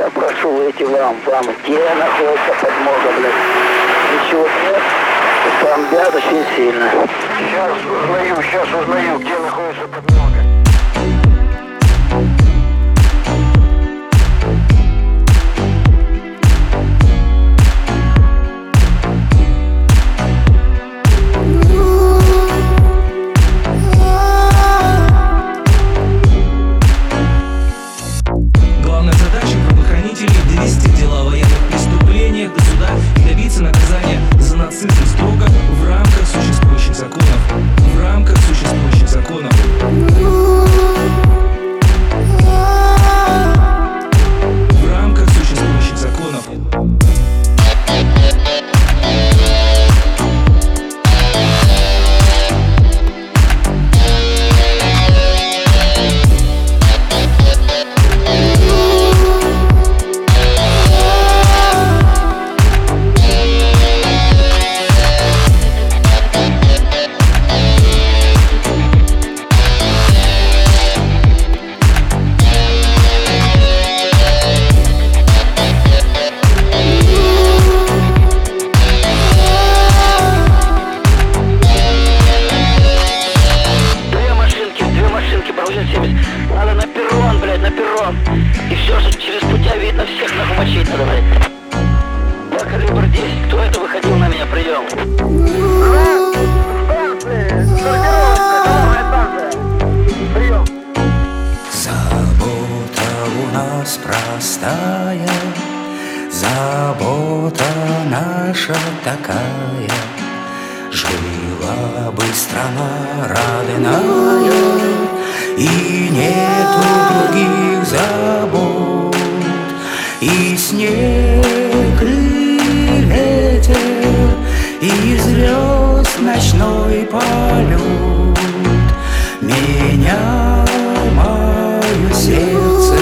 Я прошу выйти вам, вам, где находится подмога, блядь? Ничего нет, бомбят очень сильно. Сейчас узнаю, сейчас узнаю, где находится перрон. И все же через путя видно всех нахуй мочить надо, блядь. Я калибр 10. Кто это выходил на меня? Прием. Забота у нас простая, забота наша такая. Жила бы страна родная, и нету других забот. И снег, и ветер, и звезд ночной полет Меня мое сердце